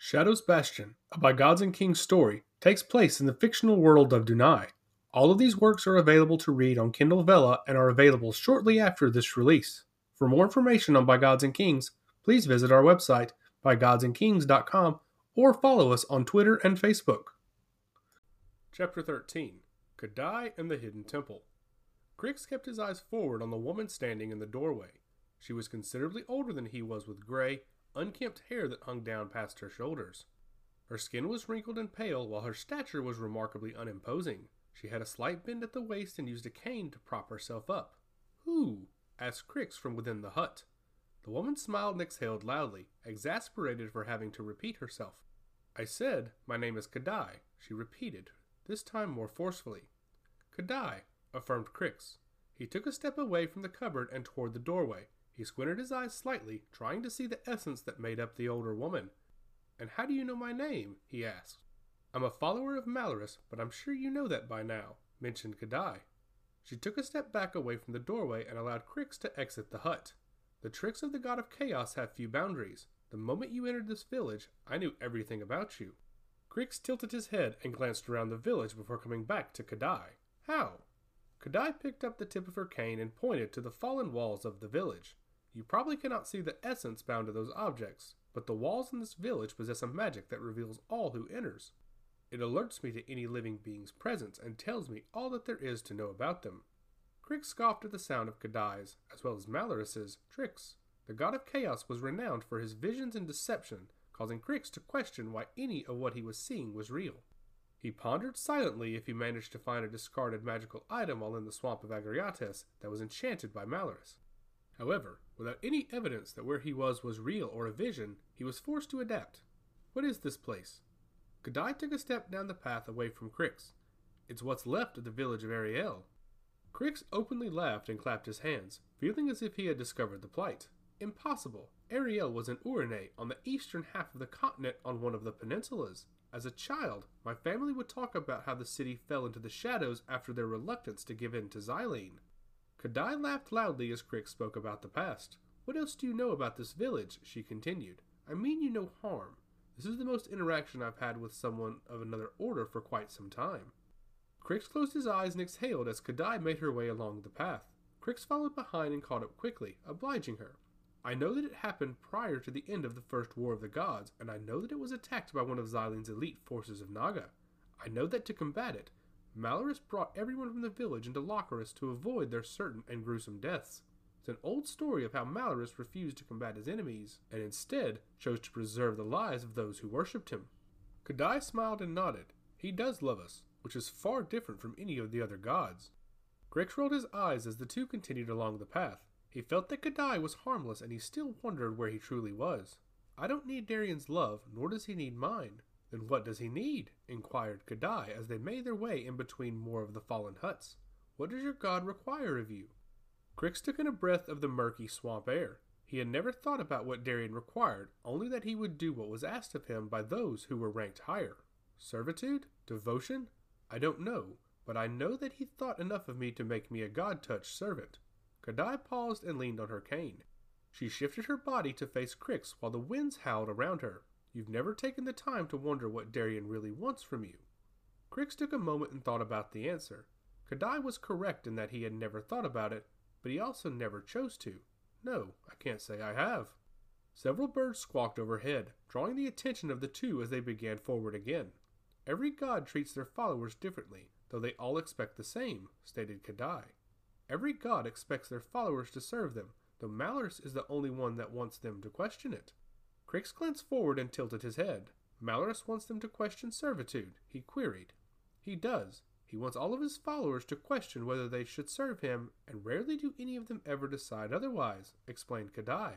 Shadow's Bastion, a By Gods and Kings story, takes place in the fictional world of Dunai. All of these works are available to read on Kindle Vella and are available shortly after this release. For more information on By Gods and Kings, please visit our website, bygodsandkings.com, or follow us on Twitter and Facebook. Chapter 13 Kadai and the Hidden Temple. Crix kept his eyes forward on the woman standing in the doorway. She was considerably older than he was, with gray, unkempt hair that hung down past her shoulders. Her skin was wrinkled and pale, while her stature was remarkably unimposing. She had a slight bend at the waist and used a cane to prop herself up. Who? asked Crix from within the hut. The woman smiled and exhaled loudly, exasperated for having to repeat herself. I said, My name is Kadai, she repeated, this time more forcefully. Kadai, affirmed Crix. He took a step away from the cupboard and toward the doorway. He squinted his eyes slightly, trying to see the essence that made up the older woman. And how do you know my name? he asked. I'm a follower of Malorus, but I'm sure you know that by now, mentioned Kadai. She took a step back away from the doorway and allowed Crix to exit the hut. The tricks of the god of chaos have few boundaries. The moment you entered this village, I knew everything about you. Crix tilted his head and glanced around the village before coming back to Kadai. How? Kadai picked up the tip of her cane and pointed to the fallen walls of the village. You probably cannot see the essence bound to those objects, but the walls in this village possess a magic that reveals all who enters. It alerts me to any living being's presence and tells me all that there is to know about them. Crix scoffed at the sound of Kadai's, as well as Malorus's, tricks. The god of chaos was renowned for his visions and deception, causing Crix to question why any of what he was seeing was real. He pondered silently if he managed to find a discarded magical item while in the swamp of Agriates that was enchanted by Malorus. However, without any evidence that where he was was real or a vision, he was forced to adapt. What is this place? Kadai took a step down the path away from Crix. It's what's left of the village of Ariel. Crix openly laughed and clapped his hands, feeling as if he had discovered the plight. Impossible. Ariel was in Urine, on the eastern half of the continent on one of the peninsulas. As a child, my family would talk about how the city fell into the shadows after their reluctance to give in to Xylene. Kadai laughed loudly as Crix spoke about the past. What else do you know about this village? she continued. I mean you no harm. This is the most interaction I've had with someone of another order for quite some time. Crix closed his eyes and exhaled as Kadai made her way along the path. Crix followed behind and caught up quickly, obliging her. I know that it happened prior to the end of the First War of the Gods, and I know that it was attacked by one of Xylene's elite forces of Naga. I know that to combat it, Malorus brought everyone from the village into Locarus to avoid their certain and gruesome deaths. It's an old story of how Malorus refused to combat his enemies, and instead chose to preserve the lives of those who worshipped him. Kadai smiled and nodded. He does love us, which is far different from any of the other gods. Crix rolled his eyes as the two continued along the path. He felt that Kadai was harmless, and he still wondered where he truly was. I don't need Darien's love, nor does he need mine. Then what does he need? inquired Kadai as they made their way in between more of the fallen huts. What does your god require of you? Crix took in a breath of the murky swamp air. He had never thought about what Darien required, only that he would do what was asked of him by those who were ranked higher. Servitude? Devotion? I don't know, but I know that he thought enough of me to make me a god touched servant. Kadai paused and leaned on her cane. She shifted her body to face Crix while the winds howled around her. You've never taken the time to wonder what Darien really wants from you. Crix took a moment and thought about the answer. Kadai was correct in that he had never thought about it, but he also never chose to. No, I can't say I have. Several birds squawked overhead, drawing the attention of the two as they began forward again. Every god treats their followers differently, though they all expect the same, stated Kadai. Every god expects their followers to serve them, though Malorus is the only one that wants them to question it. Crix glanced forward and tilted his head. Malorus wants them to question servitude, he queried. He does. He wants all of his followers to question whether they should serve him, and rarely do any of them ever decide otherwise, explained Kadai.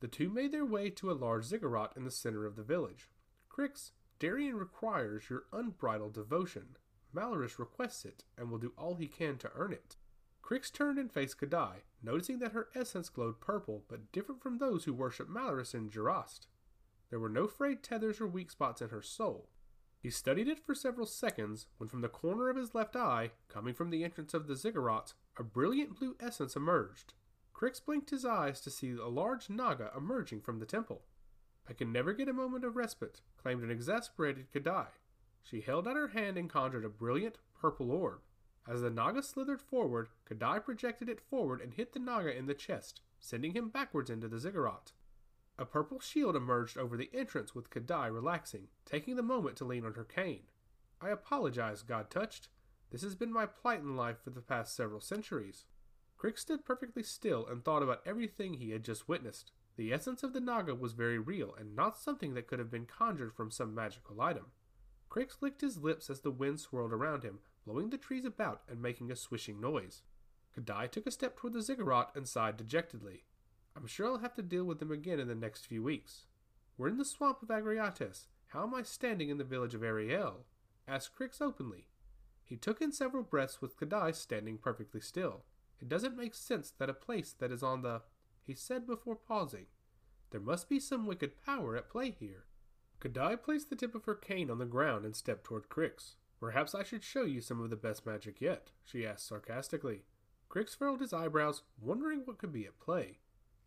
The two made their way to a large ziggurat in the center of the village. Crix, Darien requires your unbridled devotion. Malorus requests it, and will do all he can to earn it. Crix turned and faced Kadai, noticing that her essence glowed purple, but different from those who worship Malorus and Jurast. There were no frayed tethers or weak spots in her soul. He studied it for several seconds when from the corner of his left eye, coming from the entrance of the ziggurat, a brilliant blue essence emerged. Crix blinked his eyes to see a large naga emerging from the temple. I can never get a moment of respite, claimed an exasperated Kadai. She held out her hand and conjured a brilliant purple orb. As the Naga slithered forward, Kadai projected it forward and hit the Naga in the chest, sending him backwards into the ziggurat. A purple shield emerged over the entrance with Kadai relaxing, taking the moment to lean on her cane. I apologize, God touched. This has been my plight in life for the past several centuries. Crix stood perfectly still and thought about everything he had just witnessed. The essence of the Naga was very real and not something that could have been conjured from some magical item. Crix licked his lips as the wind swirled around him, blowing the trees about and making a swishing noise. Kadai took a step toward the ziggurat and sighed dejectedly. I'm sure I'll have to deal with them again in the next few weeks. We're in the swamp of Agriates. How am I standing in the village of Ariel? asked Crix openly. He took in several breaths with Kadai standing perfectly still. It doesn't make sense that a place that is on the he said before pausing. There must be some wicked power at play here. Kadai placed the tip of her cane on the ground and stepped toward Crix. Perhaps I should show you some of the best magic yet, she asked sarcastically. Crix furrowed his eyebrows, wondering what could be at play.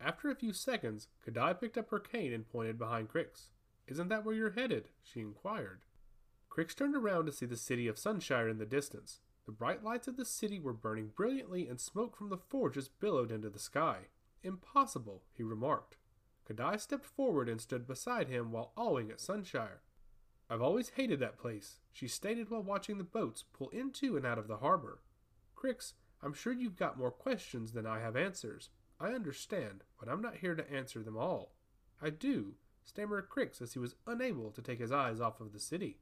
After a few seconds, Kadai picked up her cane and pointed behind Crix. Isn't that where you're headed? she inquired. Crix turned around to see the city of Sunshire in the distance. The bright lights of the city were burning brilliantly, and smoke from the forges billowed into the sky. Impossible, he remarked. Kadai stepped forward and stood beside him while awing at Sunshire. I've always hated that place, she stated while watching the boats pull into and out of the harbor. Crix, I'm sure you've got more questions than I have answers. I understand, but I'm not here to answer them all. I do, stammered Crix as he was unable to take his eyes off of the city.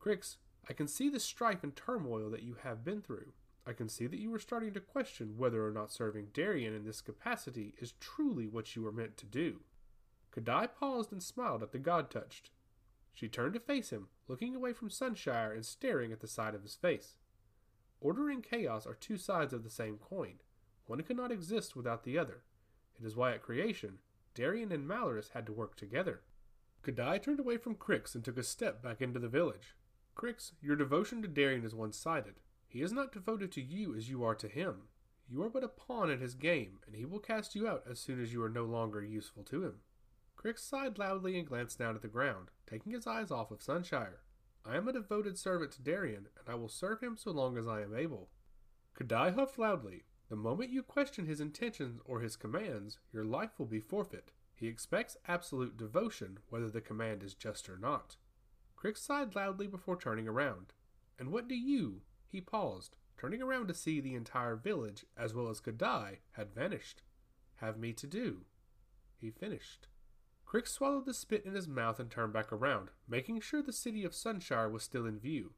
Crix, I can see the strife and turmoil that you have been through. I can see that you are starting to question whether or not serving Darien in this capacity is truly what you were meant to do. Kadai paused and smiled at the god touched. She turned to face him, looking away from Sunshire and staring at the side of his face. Order and chaos are two sides of the same coin. One cannot exist without the other. It is why at creation, Darien and Malorus had to work together. Kadai turned away from Crix and took a step back into the village. Crix, your devotion to Darien is one sided. He is not devoted to you as you are to him. You are but a pawn in his game, and he will cast you out as soon as you are no longer useful to him. Crix sighed loudly and glanced down at the ground, taking his eyes off of Sunshire. I am a devoted servant to Darien, and I will serve him so long as I am able. Kadai huffed loudly. The moment you question his intentions or his commands, your life will be forfeit. He expects absolute devotion, whether the command is just or not. Crix sighed loudly before turning around. And what do you, he paused, turning around to see the entire village, as well as Kadai, had vanished. Have me to do. He finished. Crix swallowed the spit in his mouth and turned back around, making sure the city of Sunshire was still in view.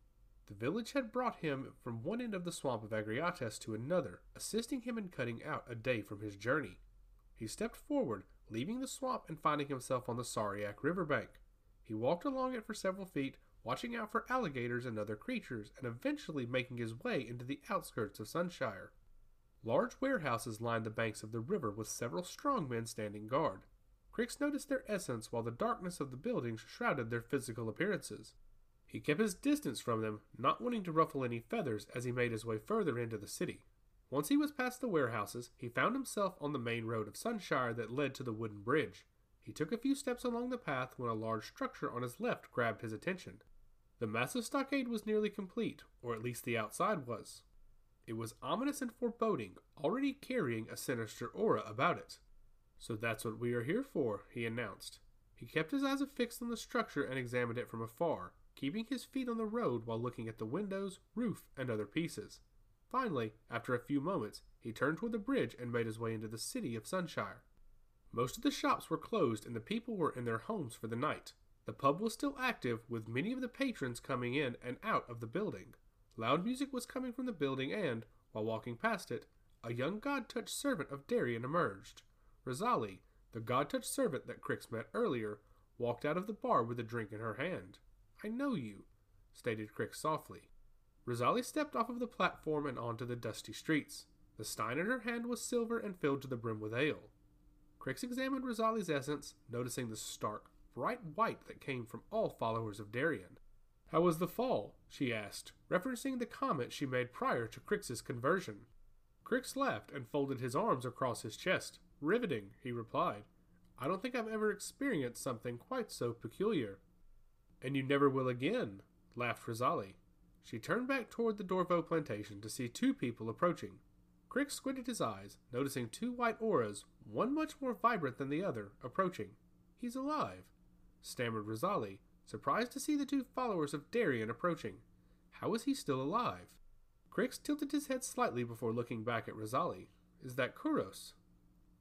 The village had brought him from one end of the swamp of Agriates to another, assisting him in cutting out a day from his journey. He stepped forward, leaving the swamp and finding himself on the Sariac river bank. He walked along it for several feet, watching out for alligators and other creatures, and eventually making his way into the outskirts of Sunshire. Large warehouses lined the banks of the river with several strong men standing guard. Crix noticed their essence while the darkness of the buildings shrouded their physical appearances. He kept his distance from them, not wanting to ruffle any feathers as he made his way further into the city. Once he was past the warehouses, he found himself on the main road of Sunshire that led to the wooden bridge. He took a few steps along the path when a large structure on his left grabbed his attention. The massive stockade was nearly complete, or at least the outside was. It was ominous and foreboding, already carrying a sinister aura about it. So that's what we are here for, he announced. He kept his eyes affixed on the structure and examined it from afar, keeping his feet on the road while looking at the windows, roof, and other pieces. Finally, after a few moments, he turned toward the bridge and made his way into the city of Sunshire. Most of the shops were closed and the people were in their homes for the night. The pub was still active, with many of the patrons coming in and out of the building. Loud music was coming from the building, and, while walking past it, a young god touched servant of Darien emerged. Rosalie, the god touched servant that Crix met earlier, walked out of the bar with a drink in her hand. I know you, stated Crix softly. Rosalie stepped off of the platform and onto the dusty streets. The stein in her hand was silver and filled to the brim with ale. Crix examined Rosalie's essence, noticing the stark, bright white that came from all followers of Darien. How was the fall? she asked, referencing the comment she made prior to Crix's conversion. Crix laughed and folded his arms across his chest. Riveting, he replied. I don't think I've ever experienced something quite so peculiar. And you never will again, laughed Rosalie. She turned back toward the Dorvo plantation to see two people approaching. Crix squinted his eyes, noticing two white auras, one much more vibrant than the other, approaching. He's alive, stammered Rosalie, surprised to see the two followers of Darien approaching. How is he still alive? Crix tilted his head slightly before looking back at Rosalie. Is that Kuros?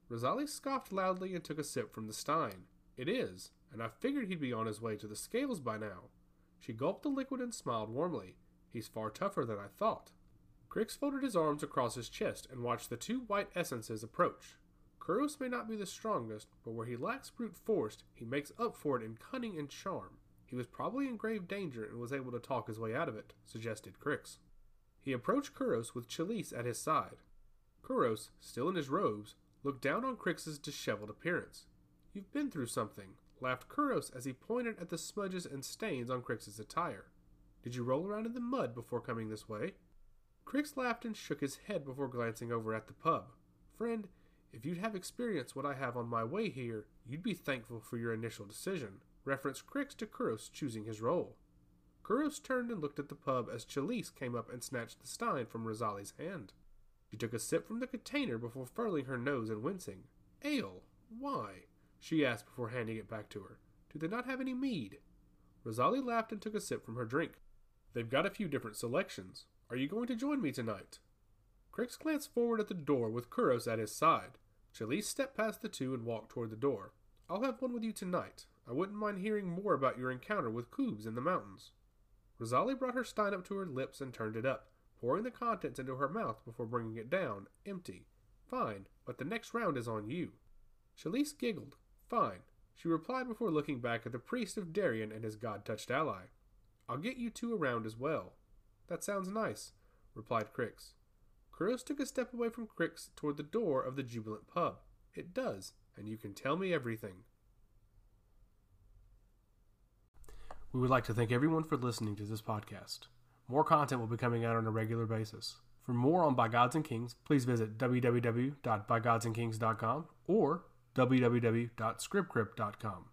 Rosalie scoffed loudly and took a sip from the stein. It is, and I figured he'd be on his way to the scales by now. She gulped the liquid and smiled warmly. He's far tougher than I thought. Crix folded his arms across his chest and watched the two white essences approach. Kuros may not be the strongest, but where he lacks brute force, he makes up for it in cunning and charm. He was probably in grave danger and was able to talk his way out of it, suggested Crix. He approached Kuros with Chalice at his side. Kuros, still in his robes, looked down on Crix's disheveled appearance. You've been through something, laughed Kuros as he pointed at the smudges and stains on Crix's attire. Did you roll around in the mud before coming this way? Crix laughed and shook his head before glancing over at the pub. Friend, if you'd have experienced what I have on my way here, you'd be thankful for your initial decision. Reference Crix to Kuros choosing his role. Kuros turned and looked at the pub as Chalice came up and snatched the stein from Rosalie's hand. She took a sip from the container before furling her nose and wincing. Ale? Why? she asked before handing it back to her. Do they not have any mead? Rosalie laughed and took a sip from her drink. They've got a few different selections. Are you going to join me tonight? Crix glanced forward at the door with Kuros at his side. Chalice stepped past the two and walked toward the door. I'll have one with you tonight. I wouldn't mind hearing more about your encounter with Koobs in the mountains. Rosalie brought her stein up to her lips and turned it up, pouring the contents into her mouth before bringing it down, empty. Fine, but the next round is on you. Chalice giggled. Fine, she replied before looking back at the priest of Darien and his god touched ally. I'll get you two around as well. That sounds nice, replied Crix. Kuros took a step away from Crix toward the door of the jubilant pub. It does, and you can tell me everything. We would like to thank everyone for listening to this podcast. More content will be coming out on a regular basis. For more on By Gods and Kings, please visit www.bygodsandkings.com or www.scriptcrypt.com.